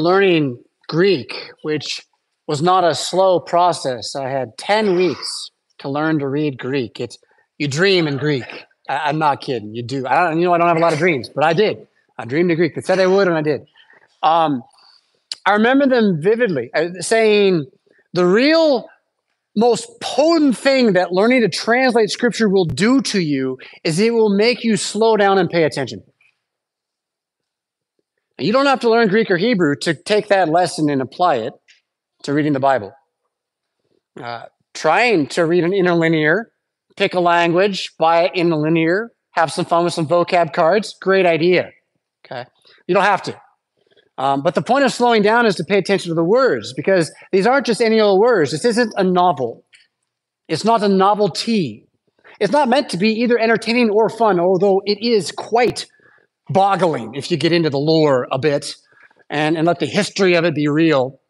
learning Greek, which was not a slow process. I had 10 weeks to learn to read Greek. It's you dream in Greek. I, am not kidding. You do. I don't, you know, I don't have a lot of dreams, but I did. I dreamed in Greek. They said I would, and I did. Um, I remember them vividly uh, saying the real most potent thing that learning to translate scripture will do to you is it will make you slow down and pay attention. You don't have to learn Greek or Hebrew to take that lesson and apply it to reading the Bible. Uh, trying to read an interlinear, pick a language, buy it interlinear, have some fun with some vocab cards, great idea. Okay. You don't have to. Um, but the point of slowing down is to pay attention to the words because these aren't just any old words. This isn't a novel. It's not a novelty. It's not meant to be either entertaining or fun, although it is quite boggling if you get into the lore a bit and, and let the history of it be real.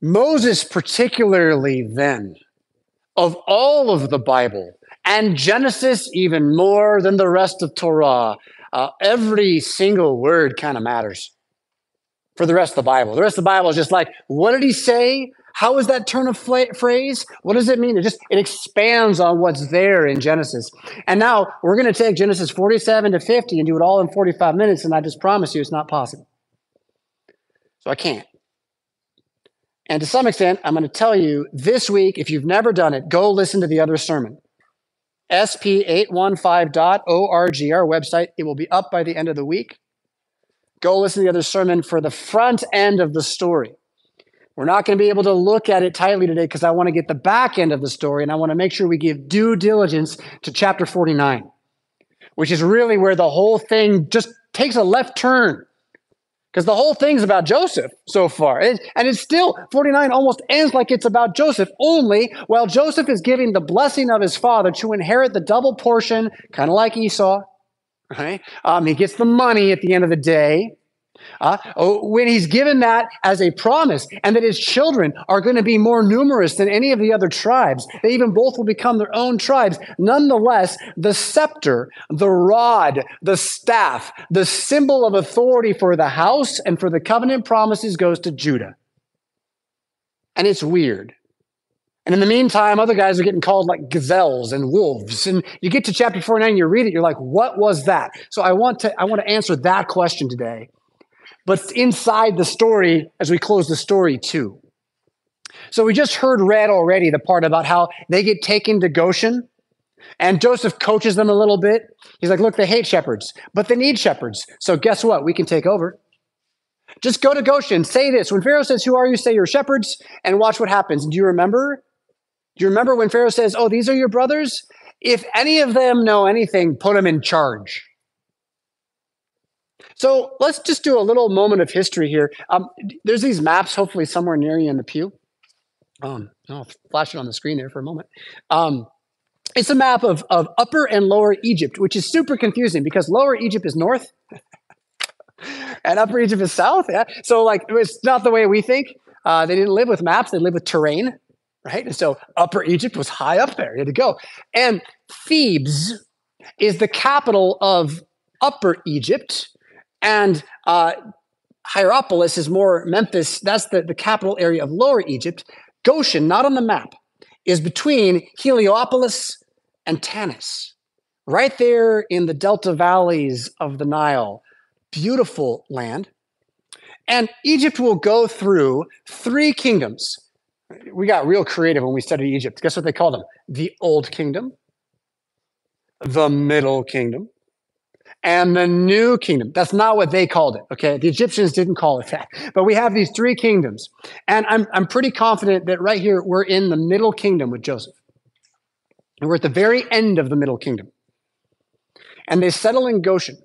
Moses, particularly then, of all of the Bible, and Genesis even more than the rest of Torah, uh, every single word kind of matters for the rest of the Bible. The rest of the Bible is just like, what did he say? How is that turn of phrase? What does it mean? It just it expands on what's there in Genesis. And now we're going to take Genesis 47 to 50 and do it all in 45 minutes, and I just promise you it's not possible. So I can't. And to some extent, I'm going to tell you this week, if you've never done it, go listen to the other sermon sp815.org, our website. It will be up by the end of the week. Go listen to the other sermon for the front end of the story. We're not going to be able to look at it tightly today because I want to get the back end of the story and I want to make sure we give due diligence to chapter 49, which is really where the whole thing just takes a left turn because the whole thing's about Joseph so far. and it's still, 49 almost ends like it's about Joseph, only while Joseph is giving the blessing of his father to inherit the double portion, kind of like Esau, right? Um, he gets the money at the end of the day. Uh, oh, when he's given that as a promise, and that his children are going to be more numerous than any of the other tribes, they even both will become their own tribes. Nonetheless, the scepter, the rod, the staff, the symbol of authority for the house and for the covenant promises goes to Judah. And it's weird. And in the meantime, other guys are getting called like gazelles and wolves. And you get to chapter 49, you read it, you're like, what was that? So I want to I want to answer that question today but inside the story as we close the story too. So we just heard read already the part about how they get taken to Goshen and Joseph coaches them a little bit. He's like, look, they hate shepherds, but they need shepherds. So guess what? We can take over. Just go to Goshen, say this. When Pharaoh says, Who are you? Say you're shepherds, and watch what happens. Do you remember? Do you remember when Pharaoh says, Oh, these are your brothers? If any of them know anything, put them in charge. So let's just do a little moment of history here. Um, there's these maps, hopefully somewhere near you in the pew. Um, I'll flash it on the screen there for a moment. Um, it's a map of, of Upper and Lower Egypt, which is super confusing because Lower Egypt is north and Upper Egypt is south. Yeah, so like it's not the way we think. Uh, they didn't live with maps; they lived with terrain, right? And so Upper Egypt was high up there, you had to go. And Thebes is the capital of Upper Egypt, and uh, Heliopolis is more Memphis. That's the, the capital area of Lower Egypt. Goshen, not on the map, is between Heliopolis and Tanis, right there in the delta valleys of the Nile. Beautiful land. And Egypt will go through three kingdoms. We got real creative when we studied Egypt. Guess what they called them? The Old Kingdom, the Middle Kingdom, and the new kingdom. That's not what they called it. Okay. The Egyptians didn't call it that. But we have these three kingdoms. And I'm, I'm pretty confident that right here we're in the middle kingdom with Joseph. And we're at the very end of the middle kingdom. And they settle in Goshen.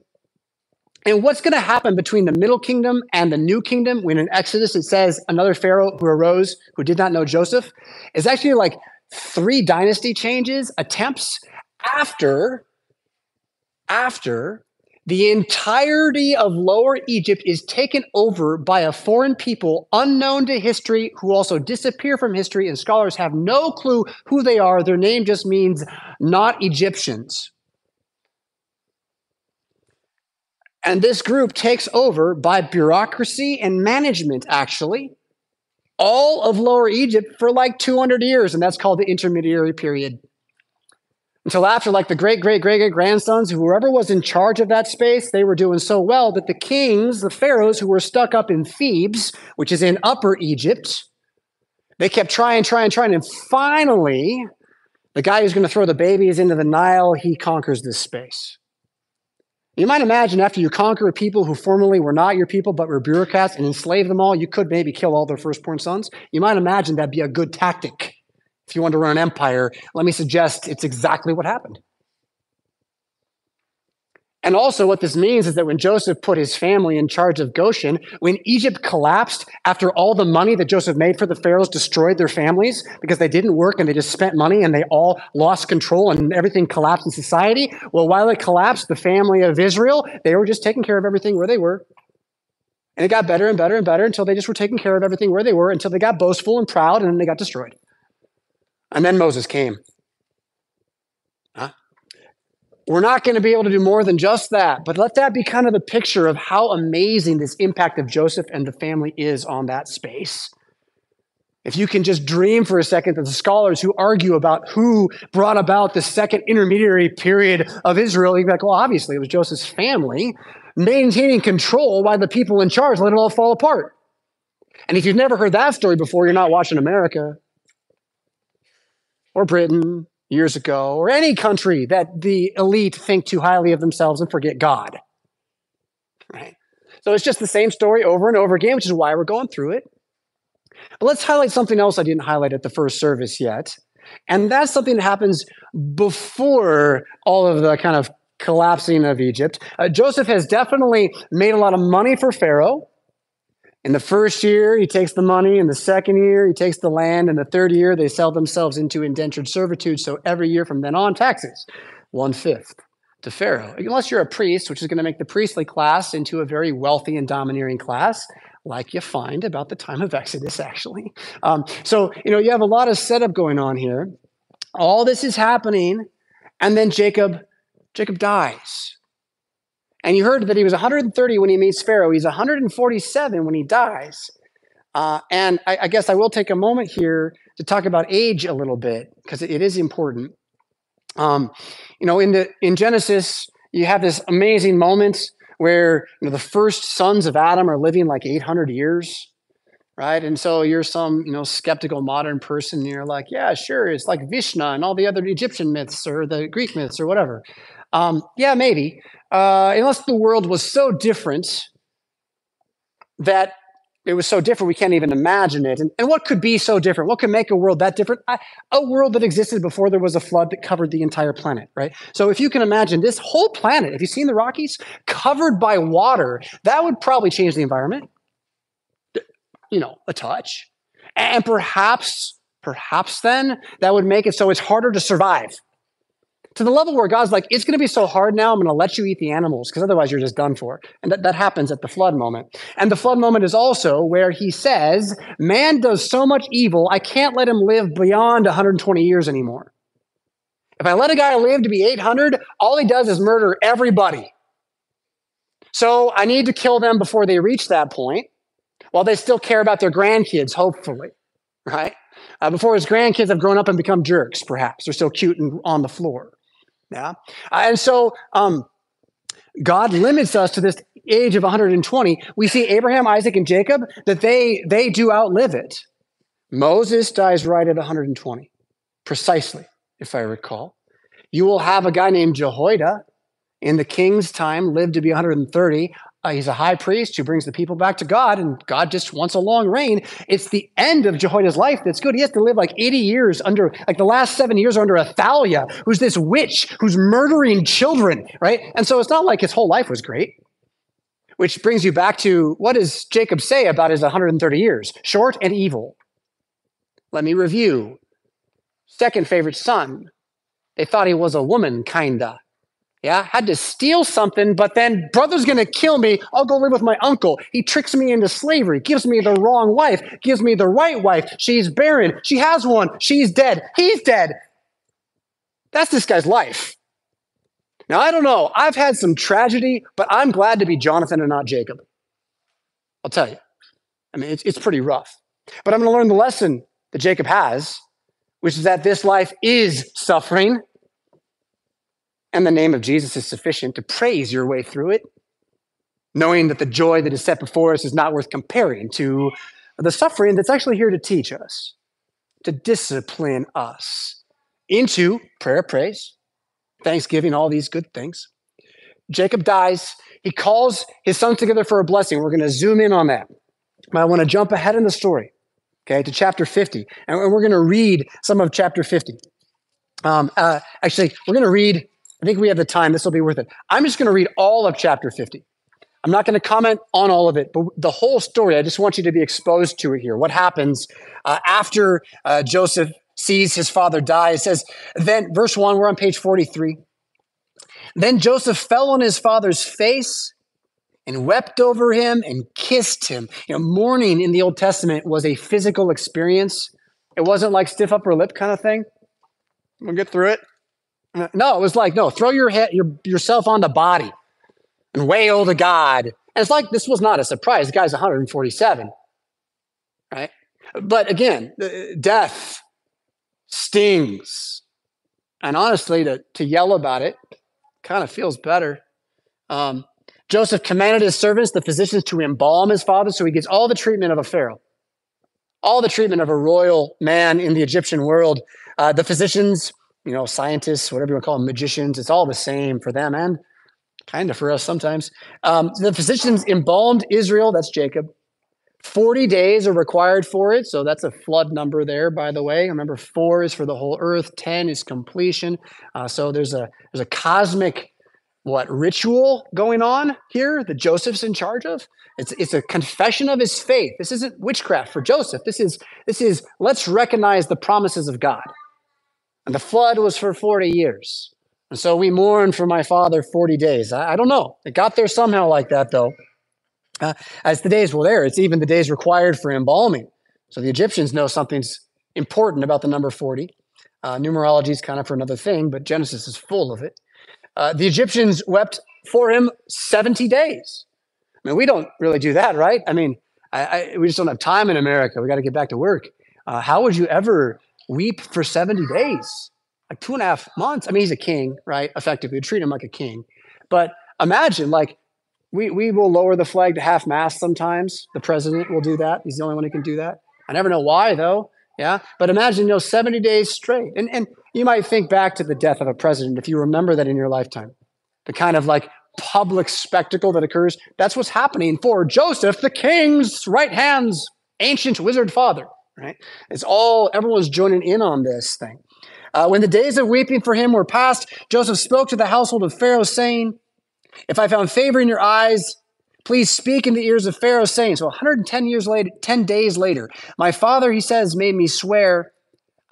And what's going to happen between the middle kingdom and the new kingdom when in Exodus it says another Pharaoh who arose who did not know Joseph is actually like three dynasty changes, attempts after after the entirety of Lower Egypt is taken over by a foreign people unknown to history who also disappear from history, and scholars have no clue who they are. Their name just means not Egyptians. And this group takes over by bureaucracy and management, actually, all of Lower Egypt for like 200 years. And that's called the intermediary period. Until after, like the great, great, great, great grandsons, whoever was in charge of that space, they were doing so well that the kings, the pharaohs who were stuck up in Thebes, which is in Upper Egypt, they kept trying, trying, trying. And finally, the guy who's going to throw the babies into the Nile, he conquers this space. You might imagine after you conquer people who formerly were not your people but were bureaucrats and enslave them all, you could maybe kill all their firstborn sons. You might imagine that'd be a good tactic. If you want to run an empire, let me suggest it's exactly what happened. And also, what this means is that when Joseph put his family in charge of Goshen, when Egypt collapsed after all the money that Joseph made for the pharaohs destroyed their families because they didn't work and they just spent money and they all lost control and everything collapsed in society. Well, while it collapsed, the family of Israel, they were just taking care of everything where they were. And it got better and better and better until they just were taking care of everything where they were until they got boastful and proud and then they got destroyed. And then Moses came. Huh? We're not going to be able to do more than just that, but let that be kind of the picture of how amazing this impact of Joseph and the family is on that space. If you can just dream for a second that the scholars who argue about who brought about the second intermediary period of Israel, you'd be like, well, obviously it was Joseph's family maintaining control while the people in charge let it all fall apart. And if you've never heard that story before, you're not watching America or Britain years ago, or any country that the elite think too highly of themselves and forget God. Right? So it's just the same story over and over again, which is why we're going through it. But let's highlight something else I didn't highlight at the first service yet. And that's something that happens before all of the kind of collapsing of Egypt. Uh, Joseph has definitely made a lot of money for Pharaoh. In the first year, he takes the money. In the second year, he takes the land. In the third year, they sell themselves into indentured servitude. So every year from then on, taxes, one fifth to Pharaoh. Unless you're a priest, which is going to make the priestly class into a very wealthy and domineering class, like you find about the time of Exodus, actually. Um, so, you know, you have a lot of setup going on here. All this is happening, and then Jacob, Jacob dies. And you heard that he was 130 when he meets Pharaoh. He's 147 when he dies. Uh, and I, I, guess I will take a moment here to talk about age a little bit because it is important. Um, you know, in the in Genesis, you have this amazing moment where you know the first sons of Adam are living like 800 years, right? And so you're some you know skeptical modern person, and you're like, yeah, sure, it's like Vishnu and all the other Egyptian myths or the Greek myths or whatever. Um, yeah, maybe uh, unless the world was so different that it was so different we can't even imagine it. And, and what could be so different? What could make a world that different? A world that existed before there was a flood that covered the entire planet, right? So if you can imagine this whole planet, have you've seen the Rockies covered by water? That would probably change the environment, you know, a touch. And perhaps, perhaps then that would make it so it's harder to survive to the level where God's like, it's going to be so hard now, I'm going to let you eat the animals because otherwise you're just done for. And that, that happens at the flood moment. And the flood moment is also where he says, man does so much evil, I can't let him live beyond 120 years anymore. If I let a guy live to be 800, all he does is murder everybody. So I need to kill them before they reach that point while they still care about their grandkids, hopefully, right? Uh, before his grandkids have grown up and become jerks, perhaps. They're still cute and on the floor. Yeah. And so um, God limits us to this age of 120. We see Abraham, Isaac, and Jacob that they they do outlive it. Moses dies right at 120, precisely, if I recall. You will have a guy named Jehoiada in the king's time lived to be 130. Uh, he's a high priest who brings the people back to God, and God just wants a long reign. It's the end of Jehoiada's life that's good. He has to live like 80 years under, like the last seven years are under Athaliah, who's this witch who's murdering children, right? And so it's not like his whole life was great. Which brings you back to what does Jacob say about his 130 years? Short and evil. Let me review. Second favorite son. They thought he was a woman, kinda yeah, had to steal something, but then brother's gonna kill me. I'll go live with my uncle. He tricks me into slavery, gives me the wrong wife, gives me the right wife. She's barren. She has one. She's dead. He's dead. That's this guy's life. Now, I don't know. I've had some tragedy, but I'm glad to be Jonathan and not Jacob. I'll tell you. I mean, it's, it's pretty rough. But I'm going to learn the lesson that Jacob has, which is that this life is suffering, and the name of Jesus is sufficient to praise your way through it, knowing that the joy that is set before us is not worth comparing to the suffering that's actually here to teach us, to discipline us into prayer, praise, thanksgiving, all these good things. Jacob dies. He calls his sons together for a blessing. We're going to zoom in on that. But I want to jump ahead in the story, okay, to chapter 50. And we're going to read some of chapter 50. Um, uh, actually, we're going to read, I think we have the time. This will be worth it. I'm just going to read all of chapter 50. I'm not going to comment on all of it, but the whole story, I just want you to be exposed to it here. What happens uh, after uh, Joseph sees his father die? It says, then, verse 1, we're on page 43. Then Joseph fell on his father's face and wept over him and kissed him. You know, mourning in the Old Testament was a physical experience. It wasn't like stiff upper lip kind of thing. We'll get through it. No, it was like, no, throw your head, your, yourself on the body and wail to God. And it's like this was not a surprise. The guy's 147, right? But again, death stings. And honestly, to, to yell about it kind of feels better. Um, Joseph commanded his servants, the physicians, to embalm his father so he gets all the treatment of a pharaoh, all the treatment of a royal man in the Egyptian world. Uh, the physicians, you know, scientists, whatever you want to call them, magicians, it's all the same for them and kind of for us sometimes. Um, the physicians embalmed Israel, that's Jacob. 40 days are required for it. So that's a flood number there, by the way. Remember, four is for the whole earth, 10 is completion. Uh, so there's a there's a cosmic what ritual going on here that Joseph's in charge of. It's it's a confession of his faith. This isn't witchcraft for Joseph. This is this is let's recognize the promises of God. And the flood was for 40 years. And so we mourned for my father 40 days. I, I don't know. It got there somehow like that, though. Uh, as the days were there, it's even the days required for embalming. So the Egyptians know something's important about the number 40. Uh, numerology is kind of for another thing, but Genesis is full of it. Uh, the Egyptians wept for him 70 days. I mean, we don't really do that, right? I mean, I, I, we just don't have time in America. We got to get back to work. Uh, how would you ever weep for 70 days? like two and a half months. I mean, he's a king, right? Effectively, treat him like a king. But imagine, like, we, we will lower the flag to half mast sometimes. The president will do that. He's the only one who can do that. I never know why, though. Yeah. But imagine, you know, 70 days straight. And, and you might think back to the death of a president if you remember that in your lifetime. The kind of like public spectacle that occurs. That's what's happening for Joseph, the king's right hand's ancient wizard father, right? It's all, everyone's joining in on this thing. Uh, when the days of weeping for him were past, Joseph spoke to the household of Pharaoh, saying, If I found favor in your eyes, please speak in the ears of Pharaoh, saying, So 110 years later, 10 days later, my father, he says, made me swear,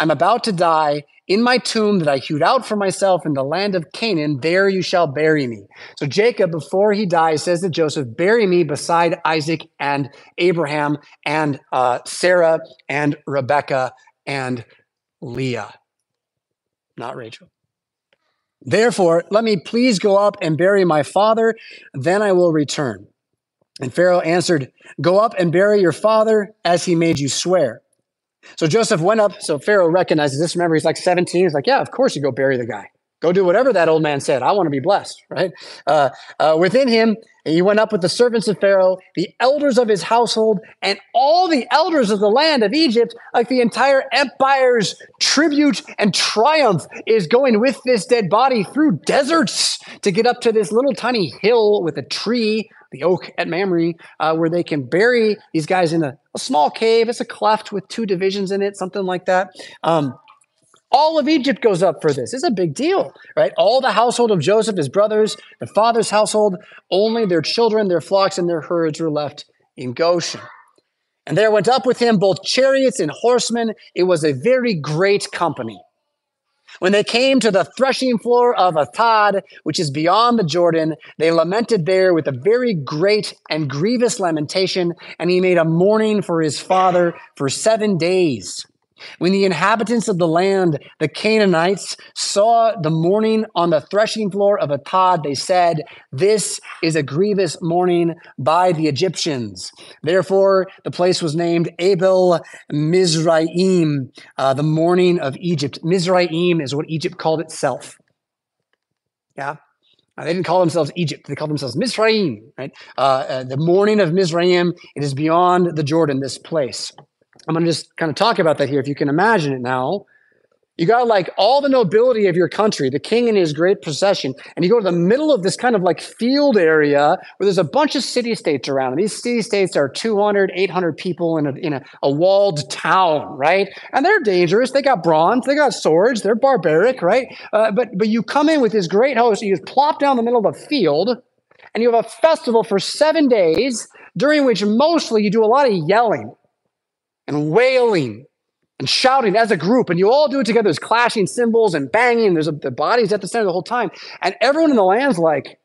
I'm about to die in my tomb that I hewed out for myself in the land of Canaan. There you shall bury me. So Jacob, before he dies, says to Joseph, Bury me beside Isaac and Abraham and uh, Sarah and Rebecca and Leah not Rachel. Therefore, let me please go up and bury my father, then I will return. And Pharaoh answered, Go up and bury your father as he made you swear. So Joseph went up. So Pharaoh recognizes this. Remember, he's like 17. He's like, Yeah, of course you go bury the guy. Go do whatever that old man said. I want to be blessed, right? Uh, uh, within him, he went up with the servants of Pharaoh, the elders of his household, and all the elders of the land of Egypt, like the entire empire's tribute and triumph is going with this dead body through deserts to get up to this little tiny hill with a tree, the oak at Mamre, uh, where they can bury these guys in a, a, small cave. It's a cleft with two divisions in it, something like that. Um, all of Egypt goes up for this. It's a big deal, right? All the household of Joseph, his brothers, the father's household, only their children, their flocks, and their herds were left in Goshen. And there went up with him both chariots and horsemen. It was a very great company. When they came to the threshing floor of Atad, which is beyond the Jordan, they lamented there with a very great and grievous lamentation, and he made a mourning for his father for seven days. When the inhabitants of the land, the Canaanites, saw the mourning on the threshing floor of Atad, they said, This is a grievous mourning by the Egyptians. Therefore, the place was named Abel Mizraim, uh, the mourning of Egypt. Mizraim is what Egypt called itself. Yeah. Uh, they didn't call themselves Egypt. They called themselves Mizraim, right? Uh, uh, the mourning of Mizraim, it is beyond the Jordan, this place. I'm going to just kind of talk about that here. If you can imagine it now, you got like all the nobility of your country, the king and his great procession, and you go to the middle of this kind of like field area where there's a bunch of city states around. And these city states are 200, 800 people in a, in a, a walled town, right? And they're dangerous. They got bronze, they got swords, they're barbaric, right? Uh, but, but you come in with this great host, you just plop down the middle of the field, and you have a festival for seven days during which mostly you do a lot of yelling and wailing and shouting as a group, and you all do it together. There's clashing cymbals and banging. There's a, the bodies at the center the whole time, and everyone in the land's like,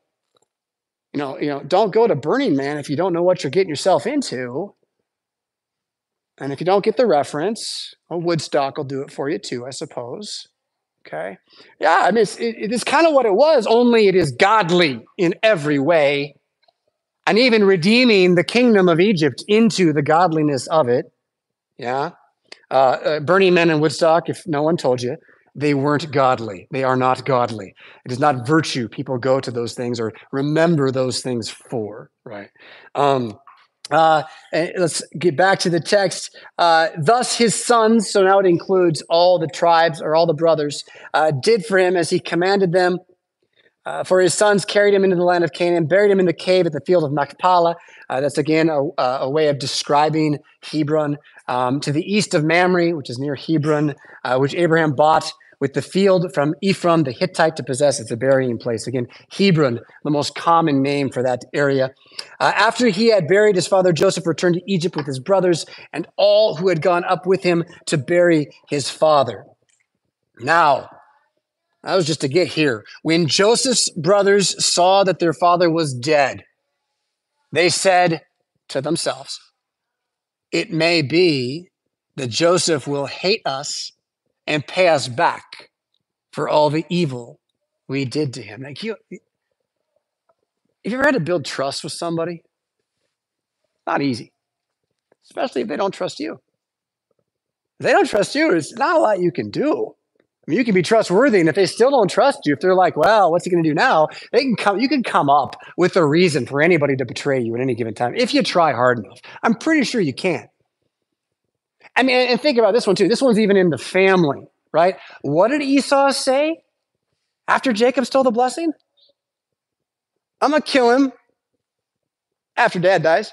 you know, you know, don't go to Burning Man if you don't know what you're getting yourself into. And if you don't get the reference, well, Woodstock will do it for you too, I suppose. Okay, yeah, I mean, it's, it, it is kind of what it was, only it is godly in every way, and even redeeming the kingdom of Egypt into the godliness of it. Yeah. Uh, uh, Burning Man and Woodstock, if no one told you, they weren't godly. They are not godly. It is not virtue people go to those things or remember those things for, right? Um, uh, let's get back to the text. Uh, Thus his sons, so now it includes all the tribes or all the brothers, uh, did for him as he commanded them. Uh, for his sons carried him into the land of Canaan, buried him in the cave at the field of Machpelah. Uh, that's again a, a, way of describing Hebron um, to the east of Mamre, which is near Hebron, uh, which Abraham bought with the field from Ephron the Hittite to possess. It's a burying place. Again, Hebron, the most common name for that area. Uh, after he had buried his father, Joseph returned to Egypt with his brothers and all who had gone up with him to bury his father. Now, that was just to get here. When Joseph's brothers saw that their father was dead, they said to themselves, it may be that Joseph will hate us and pay us back for all the evil we did to him. Like you, have you ever had to build trust with somebody? Not easy, especially if they don't trust you. If they don't trust you, there's not a lot you can do. I mean, you can be trustworthy, and if they still don't trust you, if they're like, "Well, what's he going to do now?" They can come. You can come up with a reason for anybody to betray you at any given time if you try hard enough. I'm pretty sure you can. I mean, and think about this one too. This one's even in the family, right? What did Esau say after Jacob stole the blessing? I'm gonna kill him after Dad dies.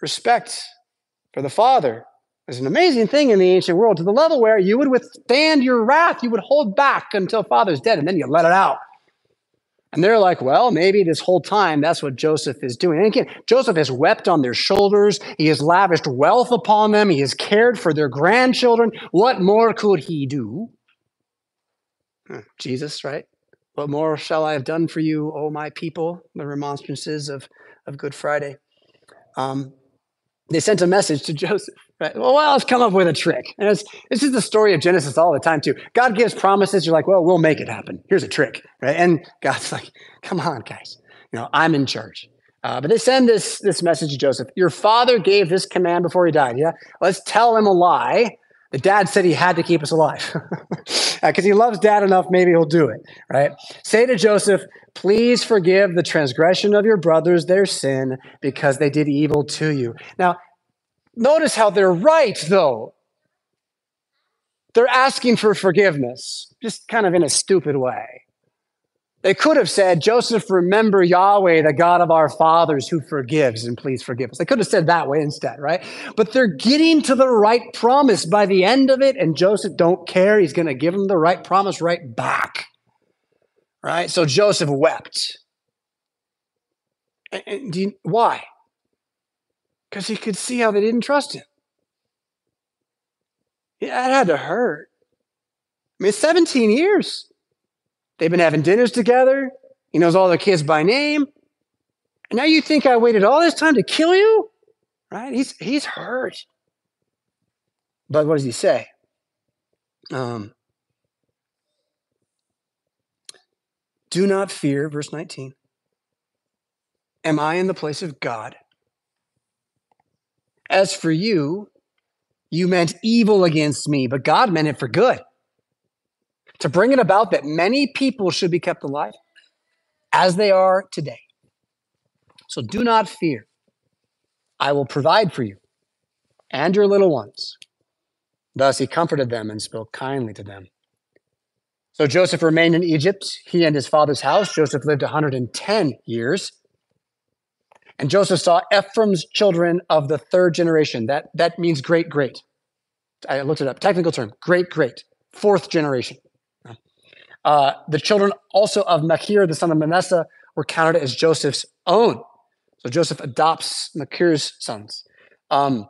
Respect for the father is an amazing thing in the ancient world to the level where you would withstand your wrath. You would hold back until father's dead and then you let it out. And they're like, well, maybe this whole time that's what Joseph is doing. And again, Joseph has wept on their shoulders. He has lavished wealth upon them. He has cared for their grandchildren. What more could he do? Jesus, right? What more shall I have done for you, O my people? The remonstrances of, of Good Friday. Um, they sent a message to Joseph. Right? Well, let's come up with a trick. And this is the story of Genesis all the time, too. God gives promises. You're like, well, we'll make it happen. Here's a trick. Right? And God's like, come on, guys. You know, I'm in charge. Uh, but they send this, this message to Joseph. Your father gave this command before he died. Yeah. Let's tell him a lie. The dad said he had to keep us alive because uh, he loves dad enough. Maybe he'll do it. Right. Say to Joseph, please forgive the transgression of your brothers, their sin, because they did evil to you. Now, Notice how they're right, though. They're asking for forgiveness, just kind of in a stupid way. They could have said, Joseph, remember Yahweh, the God of our fathers who forgives, and please forgive us. They could have said that way instead, right? But they're getting to the right promise by the end of it, and Joseph don't care. He's going to give them the right promise right back, right? So Joseph wept. And, you, why? because he could see how they didn't trust him. Yeah, it had to hurt. I mean, 17 years. They've been having dinners together. He knows all their kids by name. And now you think I waited all this time to kill you? Right? He's, he's hurt. But what does he say? Um, Do not fear, verse 19. Am I in the place of God? As for you, you meant evil against me, but God meant it for good. To bring it about that many people should be kept alive as they are today. So do not fear. I will provide for you and your little ones. Thus he comforted them and spoke kindly to them. So Joseph remained in Egypt, he and his father's house. Joseph lived 110 years. And Joseph saw Ephraim's children of the third generation. That, that means great, great. I looked it up. Technical term, great, great. Fourth generation. Uh, the children also of Machir, the son of Manasseh, were counted as Joseph's own. So Joseph adopts Machir's sons. Um,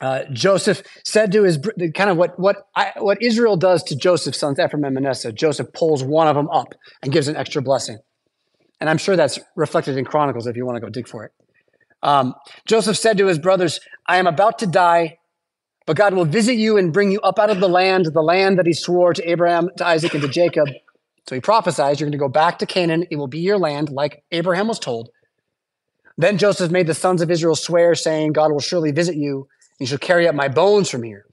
uh, Joseph said to his kind of what what I, what Israel does to Joseph's sons Ephraim and Manasseh. Joseph pulls one of them up and gives an extra blessing, and I'm sure that's reflected in Chronicles if you want to go dig for it. Um, Joseph said to his brothers, "I am about to die, but God will visit you and bring you up out of the land, the land that He swore to Abraham, to Isaac, and to Jacob." So He prophesies, "You're going to go back to Canaan; it will be your land, like Abraham was told." Then Joseph made the sons of Israel swear, saying, "God will surely visit you." And you shall carry up my bones from here.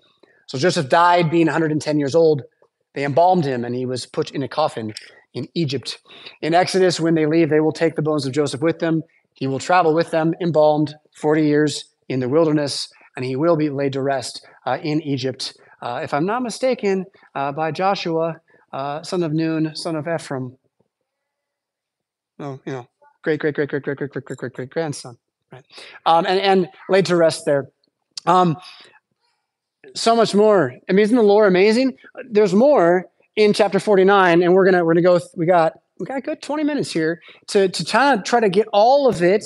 So Joseph died being 110 years old. They embalmed him and he was put in a coffin in Egypt. In Exodus, when they leave, they will take the bones of Joseph with them. He will travel with them, embalmed 40 years in the wilderness, and he will be laid to rest uh, in Egypt. Uh, if I'm not mistaken, uh, by Joshua, uh, son of Nun, son of Ephraim. Oh, you know, great, great, great, great, great, great, great, great, great, great grandson. Right, um, and and laid to rest there. Um, so much more. I mean, isn't the lore amazing? There's more in chapter 49, and we're gonna we're gonna go. We got we got a good 20 minutes here to to try to try to get all of it,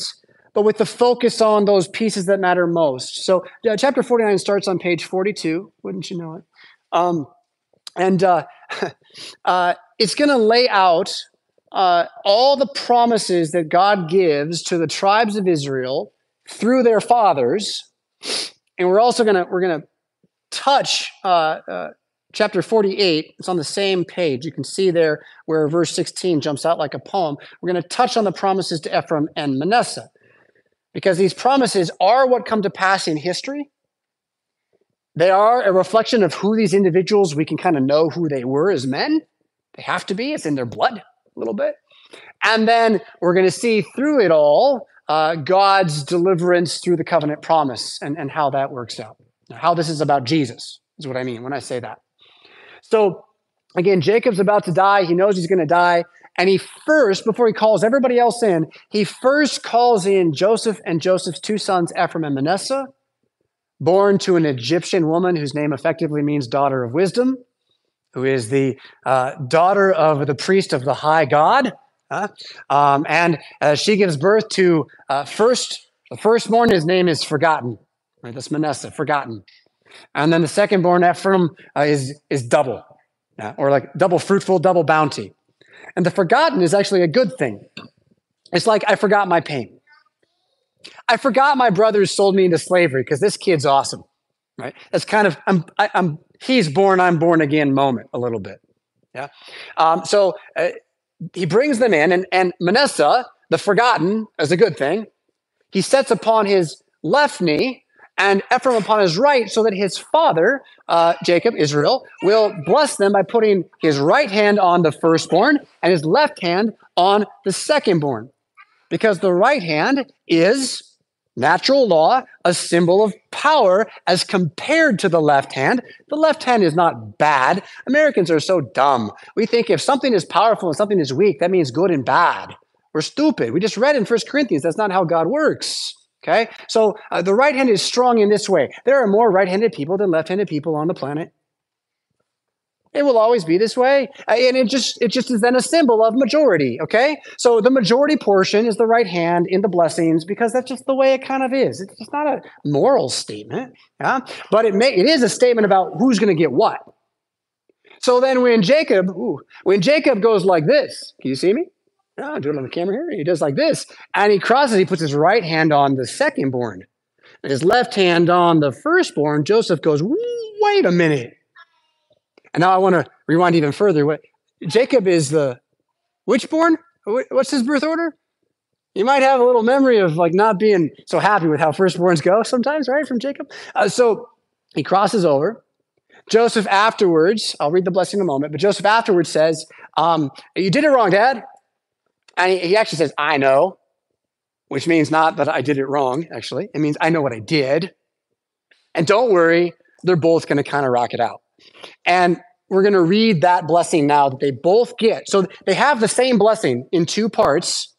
but with the focus on those pieces that matter most. So uh, chapter 49 starts on page 42. Wouldn't you know it? Um, and uh, uh, it's going to lay out uh, all the promises that God gives to the tribes of Israel through their fathers and we're also gonna we're gonna touch uh, uh, chapter 48. It's on the same page. You can see there where verse 16 jumps out like a poem. We're gonna touch on the promises to Ephraim and Manasseh because these promises are what come to pass in history. They are a reflection of who these individuals, we can kind of know who they were as men. They have to be, it's in their blood a little bit. And then we're going to see through it all uh, God's deliverance through the covenant promise and, and how that works out. Now, how this is about Jesus is what I mean when I say that. So, again, Jacob's about to die. He knows he's going to die. And he first, before he calls everybody else in, he first calls in Joseph and Joseph's two sons, Ephraim and Manasseh, born to an Egyptian woman whose name effectively means daughter of wisdom, who is the uh, daughter of the priest of the high God. Huh? Um, and uh, she gives birth to uh, first the firstborn. His name is forgotten. Right, that's Manasseh, forgotten. And then the secondborn Ephraim uh, is is double, yeah? or like double fruitful, double bounty. And the forgotten is actually a good thing. It's like I forgot my pain. I forgot my brothers sold me into slavery because this kid's awesome, right? That's kind of I'm I, am i am he's born, I'm born again moment a little bit. Yeah. Um, so uh, he brings them in, and, and Manasseh, the forgotten, is a good thing, he sets upon his left knee and Ephraim upon his right, so that his father, uh, Jacob, Israel, will bless them by putting his right hand on the firstborn and his left hand on the secondborn. Because the right hand is Natural law, a symbol of power as compared to the left hand. The left hand is not bad. Americans are so dumb. We think if something is powerful and something is weak, that means good and bad. We're stupid. We just read in First Corinthians that's not how God works. Okay? So uh, the right hand is strong in this way. There are more right handed people than left handed people on the planet. It will always be this way. Uh, and it just it just is then a symbol of majority, okay? So the majority portion is the right hand in the blessings because that's just the way it kind of is. It's just not a moral statement, yeah? But it may it is a statement about who's going to get what. So then when Jacob, ooh, when Jacob goes like this, can you see me? Yeah, do it on the camera here. He does like this, and he crosses, he puts his right hand on the second born. and his left hand on the firstborn, Joseph goes, wait a minute. And now I want to rewind even further. What Jacob is the which born? What's his birth order? You might have a little memory of like not being so happy with how firstborns go sometimes, right? From Jacob. Uh, so he crosses over. Joseph afterwards, I'll read the blessing in a moment, but Joseph afterwards says, um, You did it wrong, Dad. And he, actually says, I know, which means not that I did it wrong, actually. It means I know what I did. And don't worry, they're both going to kind of rock it out. And we're going to read that blessing now that they both get. So they have the same blessing in two parts.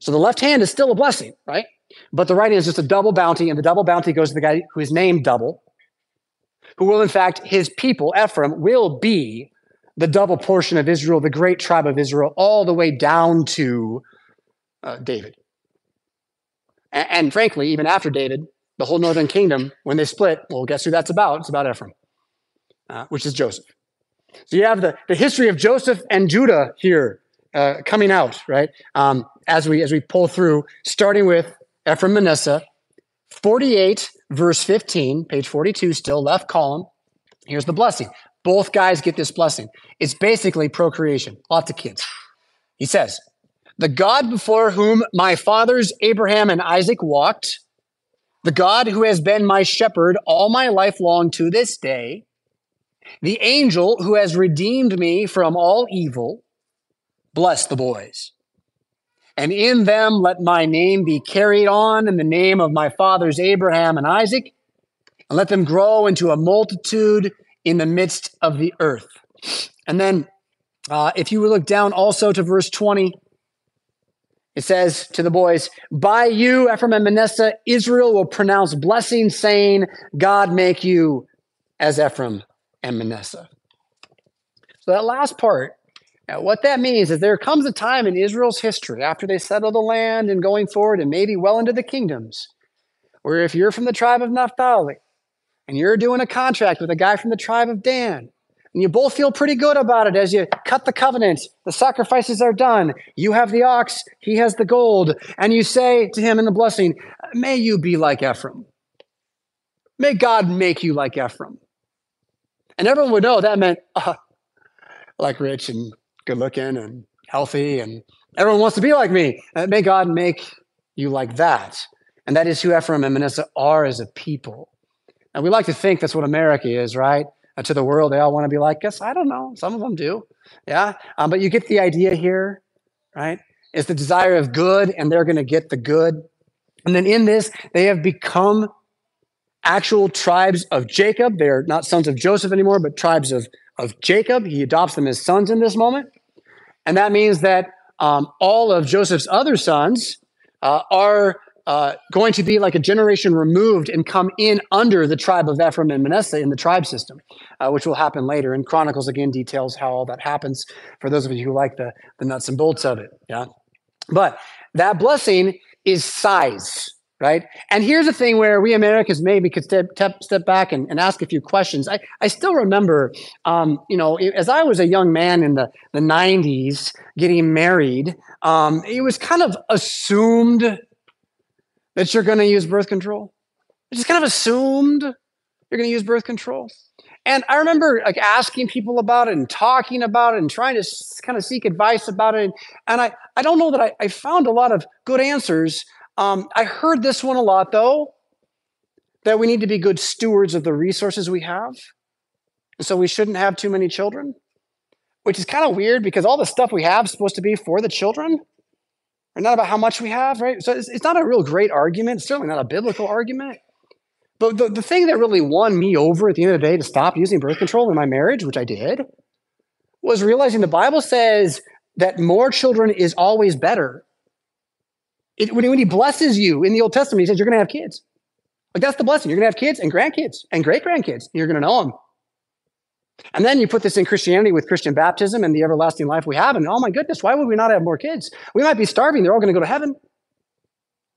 So the left hand is still a blessing, right? But the right hand is just a double bounty, and the double bounty goes to the guy who is named double, who will, in fact, his people, Ephraim, will be the double portion of Israel, the great tribe of Israel, all the way down to uh, David. And, and frankly, even after David, the whole northern kingdom, when they split, well, guess who that's about? It's about Ephraim, uh, which is Joseph. So you have the, the history of Joseph and Judah here uh, coming out, right? Um, as we as we pull through, starting with Ephraim Manasseh, 48, verse 15, page 42, still left column. Here's the blessing. Both guys get this blessing. It's basically procreation, lots of kids. He says, The God before whom my fathers Abraham and Isaac walked, the God who has been my shepherd all my life long to this day, the angel who has redeemed me from all evil, bless the boys. And in them let my name be carried on in the name of my fathers Abraham and Isaac, and let them grow into a multitude in the midst of the earth. And then, uh, if you look down also to verse 20, it says to the boys, By you, Ephraim and Manasseh, Israel will pronounce blessing, saying, God make you as Ephraim and Manasseh. So that last part, now what that means is there comes a time in Israel's history after they settle the land and going forward and maybe well into the kingdoms, where if you're from the tribe of Naphtali and you're doing a contract with a guy from the tribe of Dan, and you both feel pretty good about it as you cut the covenant. The sacrifices are done. You have the ox, he has the gold. And you say to him in the blessing, May you be like Ephraim. May God make you like Ephraim. And everyone would know that meant uh, like rich and good looking and healthy, and everyone wants to be like me. Uh, may God make you like that. And that is who Ephraim and Manasseh are as a people. And we like to think that's what America is, right? Uh, to the world. They all want to be like us. I don't know. Some of them do. Yeah. Um, but you get the idea here, right? It's the desire of good, and they're going to get the good. And then in this, they have become actual tribes of Jacob. They're not sons of Joseph anymore, but tribes of, of Jacob. He adopts them as sons in this moment. And that means that um, all of Joseph's other sons uh, are uh, going to be like a generation removed and come in under the tribe of Ephraim and Manasseh in the tribe system, uh, which will happen later. And Chronicles again details how all that happens for those of you who like the, the nuts and bolts of it. Yeah. But that blessing is size, right? And here's the thing where we Americans maybe could step, step, step back and, and ask a few questions. I, I still remember, um, you know, as I was a young man in the, the 90s getting married, um, it was kind of assumed that you're going to use birth control. It's just kind of assumed you're going to use birth control. And I remember like asking people about it and talking about it and trying to kind of seek advice about it. And I, I don't know that I, I found a lot of good answers. Um, I heard this one a lot though, that we need to be good stewards of the resources we have. So we shouldn't have too many children, which is kind of weird because all the stuff we have is supposed to be for the children not about how much we have, right? So it's, it's not a real great argument. It's certainly not a biblical argument. But the, the thing that really won me over at the end of the day to stop using birth control in my marriage, which I did, was realizing the Bible says that more children is always better. It, when, he, when he blesses you in the Old Testament, he says you're going to have kids. Like that's the blessing. You're going to have kids and grandkids and great grandkids. You're going to know them. And then you put this in Christianity with Christian baptism and the everlasting life we have. And oh my goodness, why would we not have more kids? We might be starving. They're all going to go to heaven.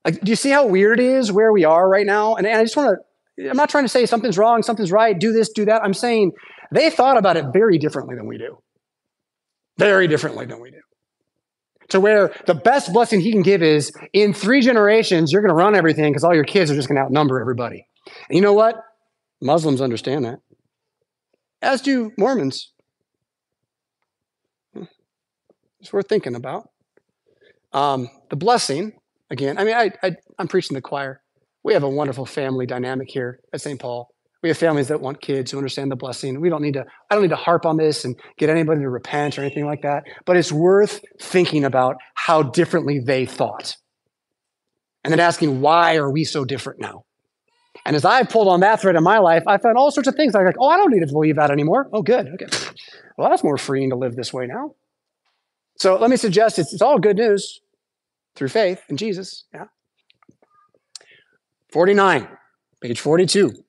Like, do you see how weird it is where we are right now? And, and I just want to, I'm not trying to say something's wrong, something's right, do this, do that. I'm saying they thought about it very differently than we do. Very differently than we do. to where the best blessing he can give is in three generations, you're going to run everything because all your kids are just going to outnumber everybody. And you know what? Muslims understand that, as do Mormons. It's worth thinking about. Um, the blessing, again, I mean, I, I, I'm preaching the choir. We have a wonderful family dynamic here at St. Paul. We have families that want kids who understand the blessing. We don't need to, I don't need to harp on this and get anybody to repent or anything like that, but it's worth thinking about how differently they thought. And then asking, why are we so different now? And as I've pulled on that thread in my life, I found all sorts of things. I'm like, oh, I don't need to believe that anymore. Oh, good. Okay. Well, that's more freeing to live this way now. So let me suggest it's, it's all good news through faith in Jesus. Yeah. 49, page 42.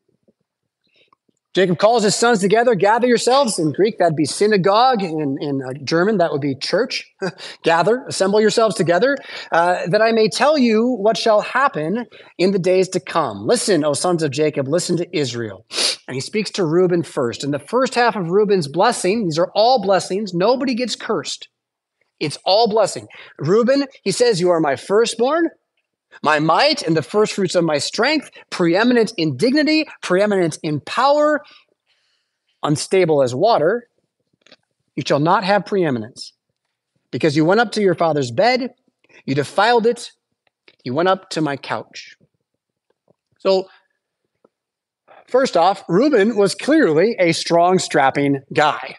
Jacob calls his sons together, gather yourselves. In Greek, that'd be synagogue. In, in uh, German, that would be church. gather, assemble yourselves together, uh, that I may tell you what shall happen in the days to come. Listen, O sons of Jacob, listen to Israel. And he speaks to Reuben first. In the first half of Reuben's blessing, these are all blessings, nobody gets cursed. It's all blessing. Reuben, he says, You are my firstborn my might and the first fruits of my strength, preeminent in dignity, preeminent in power, unstable as water, you shall not have preeminence. Because you went up to your father's bed, you defiled it, you went up to my couch. So, first off, Reuben was clearly a strong, strapping guy.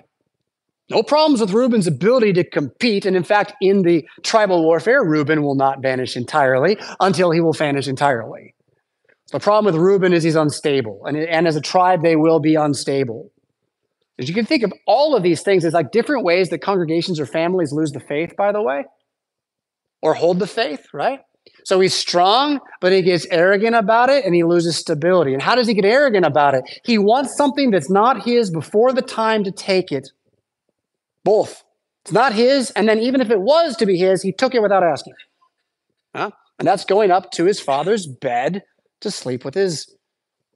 No problems with Reuben's ability to compete. And in fact, in the tribal warfare, Reuben will not vanish entirely until he will vanish entirely. The problem with Reuben is he's unstable. And, and as a tribe, they will be unstable. As you can think of all of these things as like different ways that congregations or families lose the faith, by the way, or hold the faith, right? So he's strong, but he gets arrogant about it and he loses stability. And how does he get arrogant about it? He wants something that's not his before the time to take it both. It's not his, and then even if it was to be his, he took it without asking. Huh? And that's going up to his father's bed to sleep with his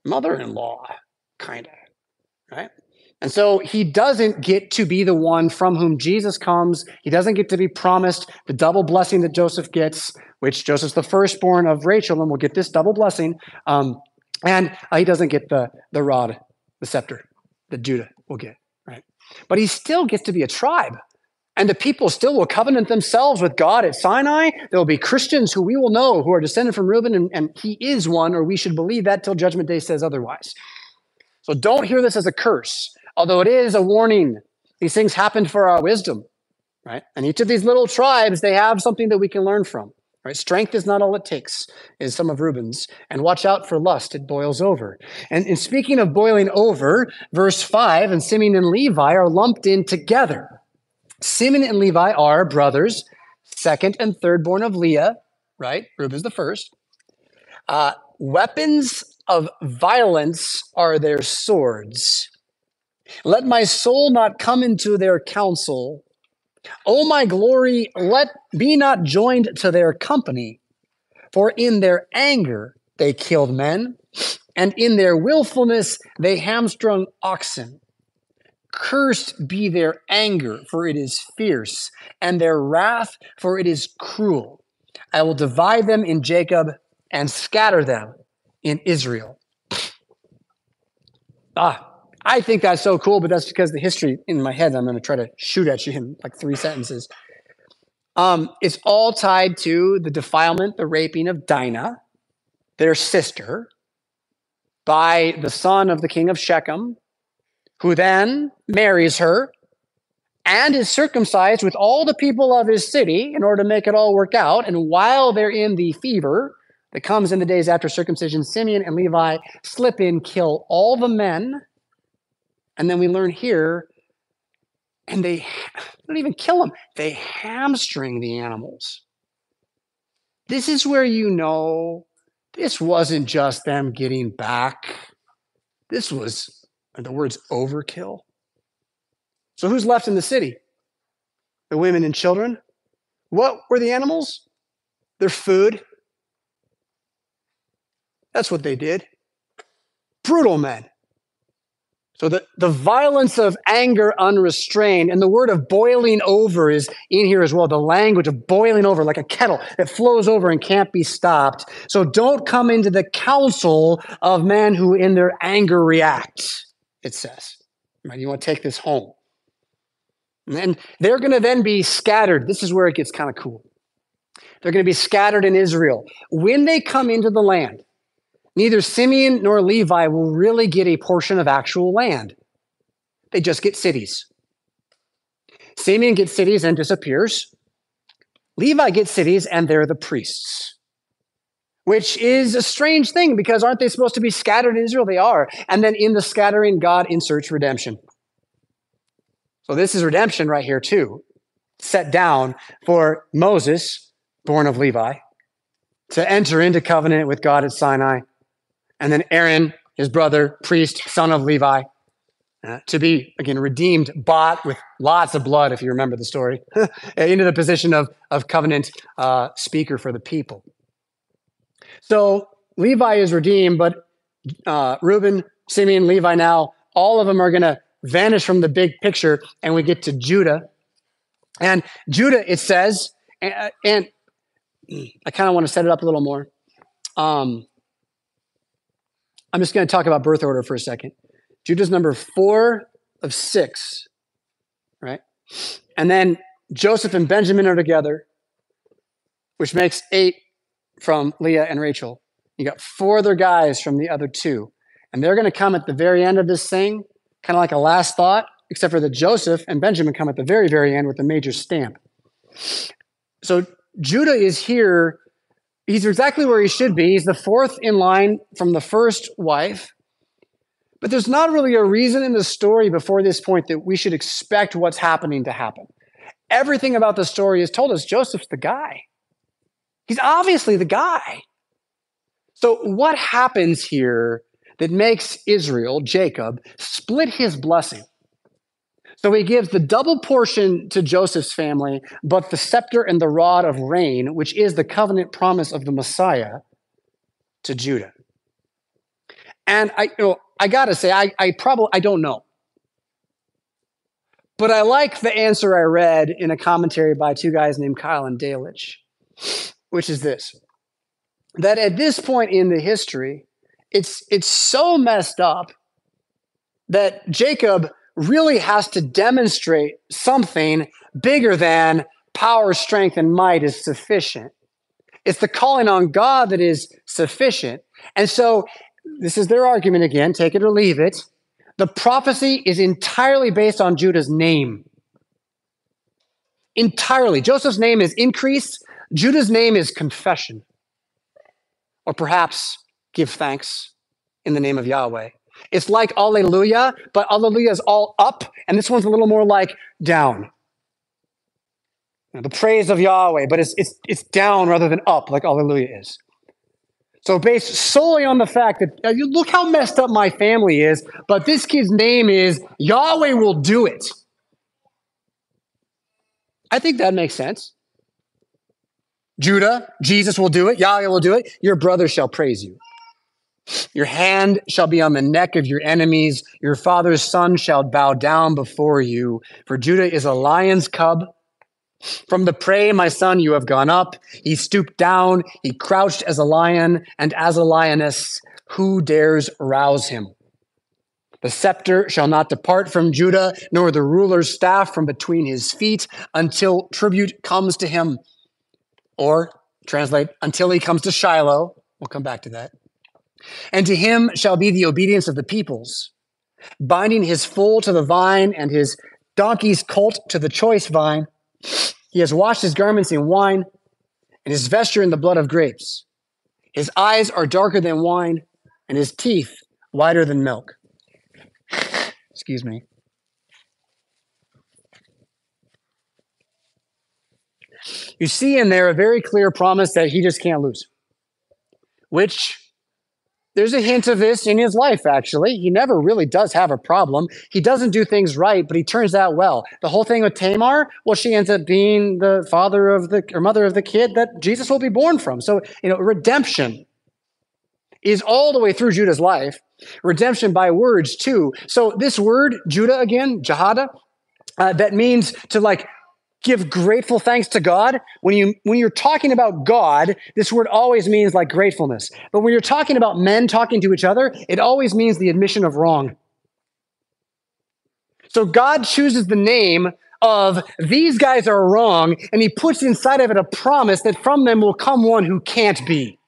mother in law, kind of. Right? And so he doesn't get to be the one from whom Jesus comes. He doesn't get to be promised the double blessing that Joseph gets, which Joseph's the firstborn of Rachel and will get this double blessing. Um, and uh, he doesn't get the, the rod, the scepter that Judah will get. But he still gets to be a tribe. And the people still will covenant themselves with God at Sinai. There will be Christians who we will know who are descended from Reuben, and, and he is one, or we should believe that till Judgment Day says otherwise. So don't hear this as a curse, although it is a warning. These things happened for our wisdom, right? And each of these little tribes, they have something that we can learn from. Right? Strength is not all it takes, is some of Reuben's. And watch out for lust, it boils over. And, and speaking of boiling over, verse 5 and Simeon and Levi are lumped in together. Simeon and Levi are brothers, second and third born of Leah, right? Reuben's the first. Uh, weapons of violence are their swords. Let my soul not come into their counsel, O my glory, let be not joined to their company, for in their anger they killed men, and in their willfulness they hamstrung oxen. Cursed be their anger, for it is fierce, and their wrath, for it is cruel. I will divide them in Jacob and scatter them in Israel. Ah, I think that's so cool, but that's because the history in my head, I'm going to try to shoot at you in like three sentences. Um, it's all tied to the defilement, the raping of Dinah, their sister, by the son of the king of Shechem, who then marries her and is circumcised with all the people of his city in order to make it all work out. And while they're in the fever that comes in the days after circumcision, Simeon and Levi slip in, kill all the men and then we learn here, and they don't even kill them, they hamstring the animals. This is where you know this wasn't just them getting back. This was, the words, overkill. So who's left in the city? The women and children. What were the animals? Their food. That's what they did. Brutal men So the, the violence of anger unrestrained, and the word of boiling over is in here as well. The language of boiling over, like a kettle that flows over and can't be stopped. So don't come into the counsel of men who in their anger react, it says. Right? You want to take this home. And they're going to then be scattered. This is where it gets kind of cool. They're going to be scattered in Israel. When they come into the land, neither Simeon nor Levi will really get a portion of actual land. They just get cities. Simeon gets cities and disappears. Levi gets cities and they're the priests, which is a strange thing because aren't they supposed to be scattered in Israel? They are. And then in the scattering, God inserts redemption. So this is redemption right here, too, set down for Moses, born of Levi, to enter into covenant with God at Sinai. And then Aaron, his brother, priest, son of Levi, uh, to be, again, redeemed, bought with lots of blood, if you remember the story, into the position of, of covenant uh, speaker for the people. So Levi is redeemed, but uh, Reuben, Simeon, Levi now, all of them are going to vanish from the big picture and we get to Judah. And Judah, it says, and, and I kind of want to set it up a little more. Um, I'm just going to talk about birth order for a second. Judah's number four of six, right? And then Joseph and Benjamin are together, which makes eight from Leah and Rachel. You got four other guys from the other two. And they're going to come at the very end of this thing kind of like a last thought, except for that Joseph and Benjamin come at the very, very end with a major stamp. So Judah is here. He's exactly where he should be. He's the fourth in line from the first wife. But there's not really a reason in the story before this point that we should expect what's happening to happen. Everything about the story is told us Joseph's the guy. He's obviously the guy. So, what happens here that makes Israel, Jacob, split his blessing. So he gives the double portion to Joseph's family, but the scepter and the rod of reign, which is the covenant promise of the Messiah, to Judah. And I, you know, I gotta say, I, I probably I don't know. But I like the answer I read in a commentary by two guys named Keil and Delitzsch, which is this that at this point in the history, it's it's so messed up that Jacob really has to demonstrate something bigger than power, strength, and might is sufficient. It's the calling on God that is sufficient. And so this is their argument again, take it or leave it. The prophecy is entirely based on Judah's name. Entirely. Joseph's name is increase, Judah's name is confession. Or perhaps give thanks in the name of Yahweh. It's like Alleluia, but Alleluia is all up, and this one's a little more like down. the praise of Yahweh, but it's, it's, it's down rather than up, like Alleluia is. So, based solely on the fact that uh, look how messed up my family is, but this kid's name is Yahweh will do it. I think that makes sense. Judah, Jesus will do it. Yahweh will do it. Your brother shall praise you. Your hand shall be on the neck of your enemies. Your father's son shall bow down before you. For Judah is a lion's cub. From the prey, my son, you have gone up. He stooped down. He crouched as a lion and as a lioness. Who dares rouse him? The scepter shall not depart from Judah, nor the ruler's staff from between his feet until tribute comes to him. Or, translate, until he comes to Shiloh. We'll come back to that. And to him shall be the obedience of the peoples, binding his foal to the vine and his donkey's colt to the choice vine. He has washed his garments in wine and his vesture in the blood of grapes. His eyes are darker than wine and his teeth whiter than milk. Excuse me. You see in there a very clear promise that he just can't lose, which there's a hint of this in his life, actually. He never really does have a problem. He doesn't do things right, but he turns out well. The whole thing with Tamar, well, she ends up being the father of the or mother of the kid that Jesus will be born from. So, you know, redemption. is all the way through Judah's life. Redemption by words too. So this word, Judah again, Jahada, uh, that means to like give grateful thanks to God. When you when you're talking about God, this word always means like gratefulness. But when you're talking about men talking to each other, it always means the admission of wrong. So God chooses the name of these guys are wrong, and he puts inside of it a promise that from them will come one who can't be.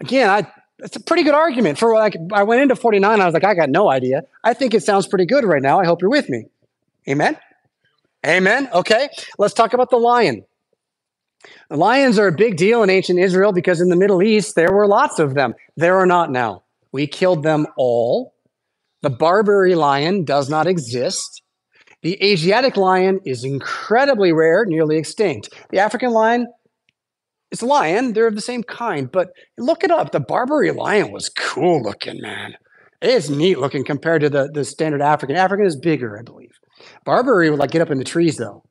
Again, I it's a pretty good argument for like I went into 49, I was like, I got no idea. I think it sounds pretty good right now. I hope you're with me. Amen. Amen. Okay, let's talk about the lion. The lions are a big deal in ancient Israel because in the Middle East there were lots of them. There are not now. We killed them all. The Barbary lion does not exist. The Asiatic lion is incredibly rare, nearly extinct. The African lion it's a lion. They're of the same kind, but look it up. The Barbary lion was cool looking, man. It's neat looking compared to the, the standard African. African is bigger, I believe. Barbary would like get up in the trees though.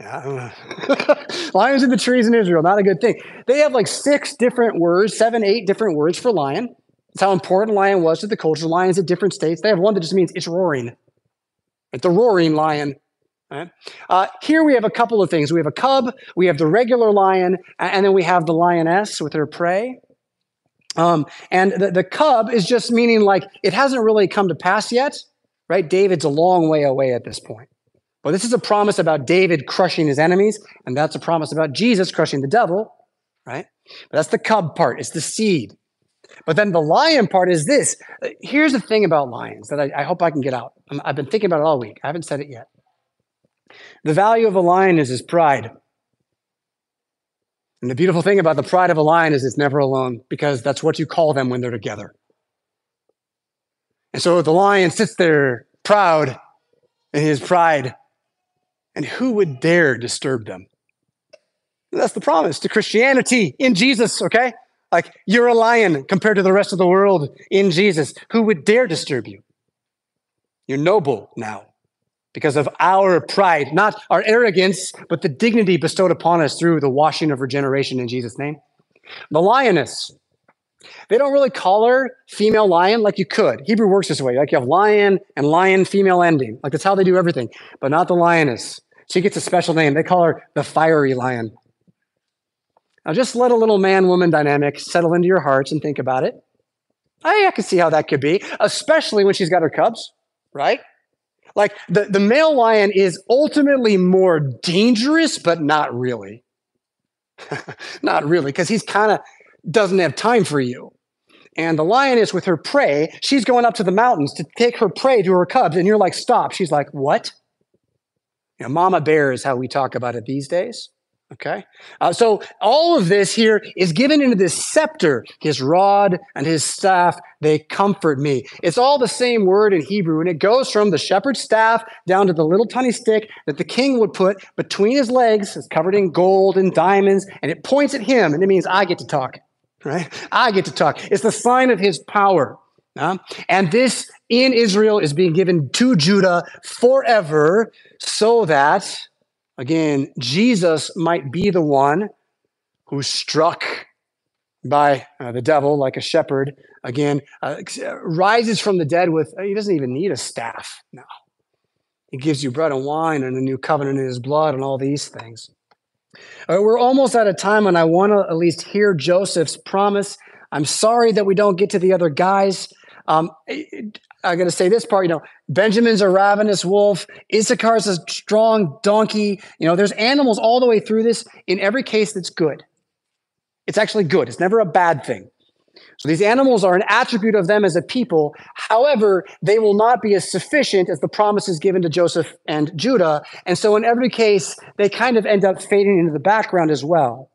Yeah. Lions in the trees in Israel, not a good thing. They have like six different words, seven, eight different words for lion. It's how important lion was to the culture. Lions in different states. They have one that just means it's roaring. It's a roaring lion. Right? Uh, here we have a couple of things. We have a cub, we have the regular lion, and then we have the lioness with her prey. Um, and the, the cub is just meaning like it hasn't really come to pass yet, right? David's a long way away at this point. But this is a promise about David crushing his enemies, and that's a promise about Jesus crushing the devil, right? But that's the cub part, it's the seed. But then the lion part is this. Here's the thing about lions that I, I hope I can get out. i have been thinking about it all week. I haven't said it yet. The value of a lion is his pride. And the beautiful thing about the pride of a lion is it's never alone because that's what you call them when they're together. And so the lion sits there proud in his pride. And who would dare disturb them? That's the promise to Christianity in Jesus, okay? Like you're a lion compared to the rest of the world in Jesus. Who would dare disturb you? You're noble now because of our pride, not our arrogance, but the dignity bestowed upon us through the washing of regeneration in Jesus' name. The lioness. They don't really call her female lion like you could. Hebrew works this way. Like you have lion and lion female ending. Like that's how they do everything, but not the lioness. She gets a special name. They call her the fiery lion. Now just let a little man woman dynamic settle into your hearts and think about it. I, I can see how that could be, especially when she's got her cubs, right? Like the, the male lion is ultimately more dangerous, but not really. not really, because he's kind of doesn't have time for you. And the lioness with her prey, she's going up to the mountains to take her prey to her cubs, and you're like, stop. She's like, what? You know, mama bear is how we talk about it these days. Okay? Uh, so all of this here is given into this scepter, his rod and his staff, they comfort me. It's all the same word in Hebrew, and it goes from the shepherd's staff down to the little tiny stick that the king would put between his legs. It's covered in gold and diamonds, and it points at him, and it means I get to talk, right? I get to talk. It's the sign of his power. Uh, and this in Israel is being given to Judah forever so that Again, Jesus might be the one who's struck by uh, the devil like a shepherd. Again, uh, rises from the dead with, he doesn't even need a staff. No. He gives you bread and wine and a new covenant in his blood and all these things. Uh, we're almost out of time, and I want to at least hear Joseph's promise. I'm sorry that we don't get to the other guys. Um, I'm going to say this part, you know, Benjamin's a ravenous wolf. Issachar's a strong donkey. You know, there's animals all the way through this. In every case, that's good. It's actually good. It's never a bad thing. So these animals are an attribute of them as a people. However, they will not be as sufficient as the promises given to Joseph and Judah. And so in every case, they kind of end up fading into the background as well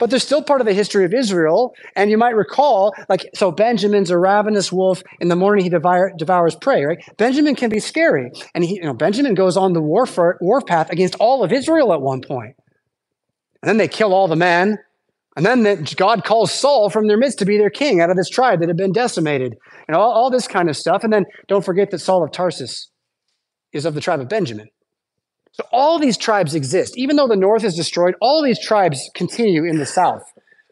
but they're still part of the history of Israel. And you might recall, like, so Benjamin's a ravenous wolf. In the morning, he devour, devours prey, right? Benjamin can be scary. And he, you know, Benjamin goes on the warfare, warpath against all of Israel at one point. And then they kill all the men. And then the, God calls Saul from their midst to be their king out of this tribe that had been decimated. And all, all this kind of stuff. And then don't forget that Saul of Tarsus is of the tribe of Benjamin. So all these tribes exist. Even though the north is destroyed, all these tribes continue in the south.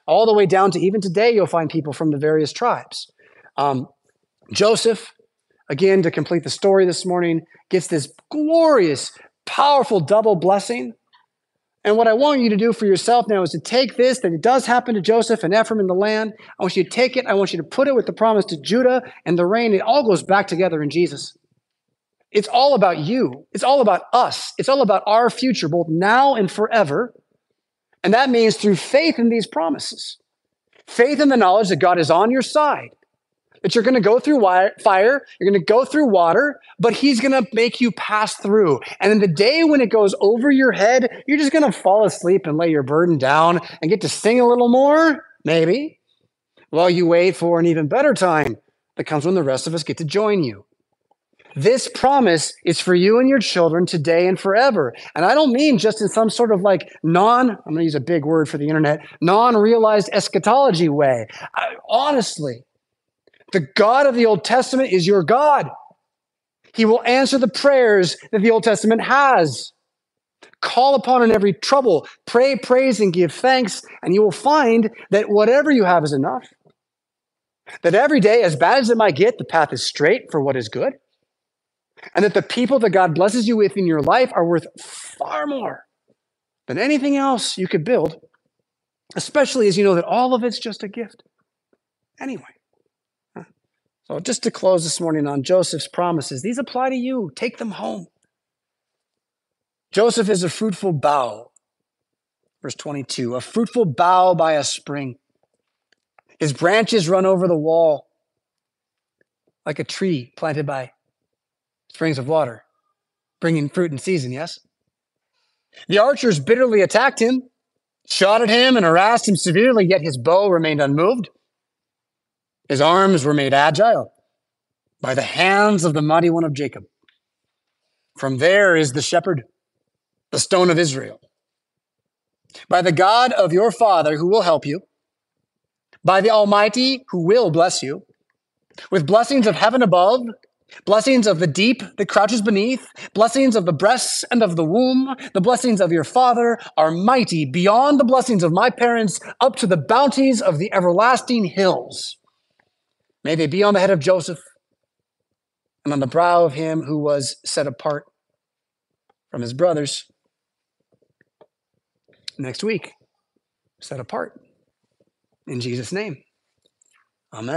all the way down to even today, you'll find people from the various tribes. Um, Joseph, again, to complete the story this morning, gets this glorious, powerful double blessing. And what I want you to do for yourself now is to take this that it does happen to Joseph and Ephraim in the land. I want you to take it. I want you to put it with the promise to Judah and the reign. It all goes back together in Jesus. It's all about you. It's all about us. It's all about our future, both now and forever. And that means through faith in these promises, faith in the knowledge that God is on your side, that you're going to go through fire, you're going to go through water, but He's going to make you pass through. And then the day when it goes over your head, you're just going to fall asleep and lay your burden down and get to sing a little more, maybe, while you wait for an even better time that comes when the rest of us get to join you. This promise is for you and your children today and forever. And I don't mean just in some sort of like non, I'm going to use a big word for the internet, non realized eschatology way. I, honestly, the God of the Old Testament is your God. He will answer the prayers that the Old Testament has. Call upon in every trouble, pray, praise, and give thanks, and you will find that whatever you have is enough. That every day, as bad as it might get, the path is straight for what is good. And that the people that God blesses you with in your life are worth far more than anything else you could build, especially as you know that all of it's just a gift. Anyway. So, just to close this morning on Joseph's promises, these apply to you. Take them home. Joseph is a fruitful bough. Verse 22 a fruitful bough by a spring. His branches run over the wall like a tree planted by springs of water, bringing fruit in season, yes? The archers bitterly attacked him, shot at him, and harassed him severely, yet his bow remained unmoved. His arms were made agile by the hands of the mighty one of Jacob. From there is the shepherd, the stone of Israel. By the God of your father who will help you, by the Almighty who will bless you, with blessings of heaven above Blessings of the deep that crouches beneath, blessings of the breasts and of the womb, the blessings of your father are mighty beyond the blessings of my parents up to the bounties of the everlasting hills. May they be on the head of Joseph and on the brow of him who was set apart from his brothers. Next week, set apart. In Jesus' name, amen.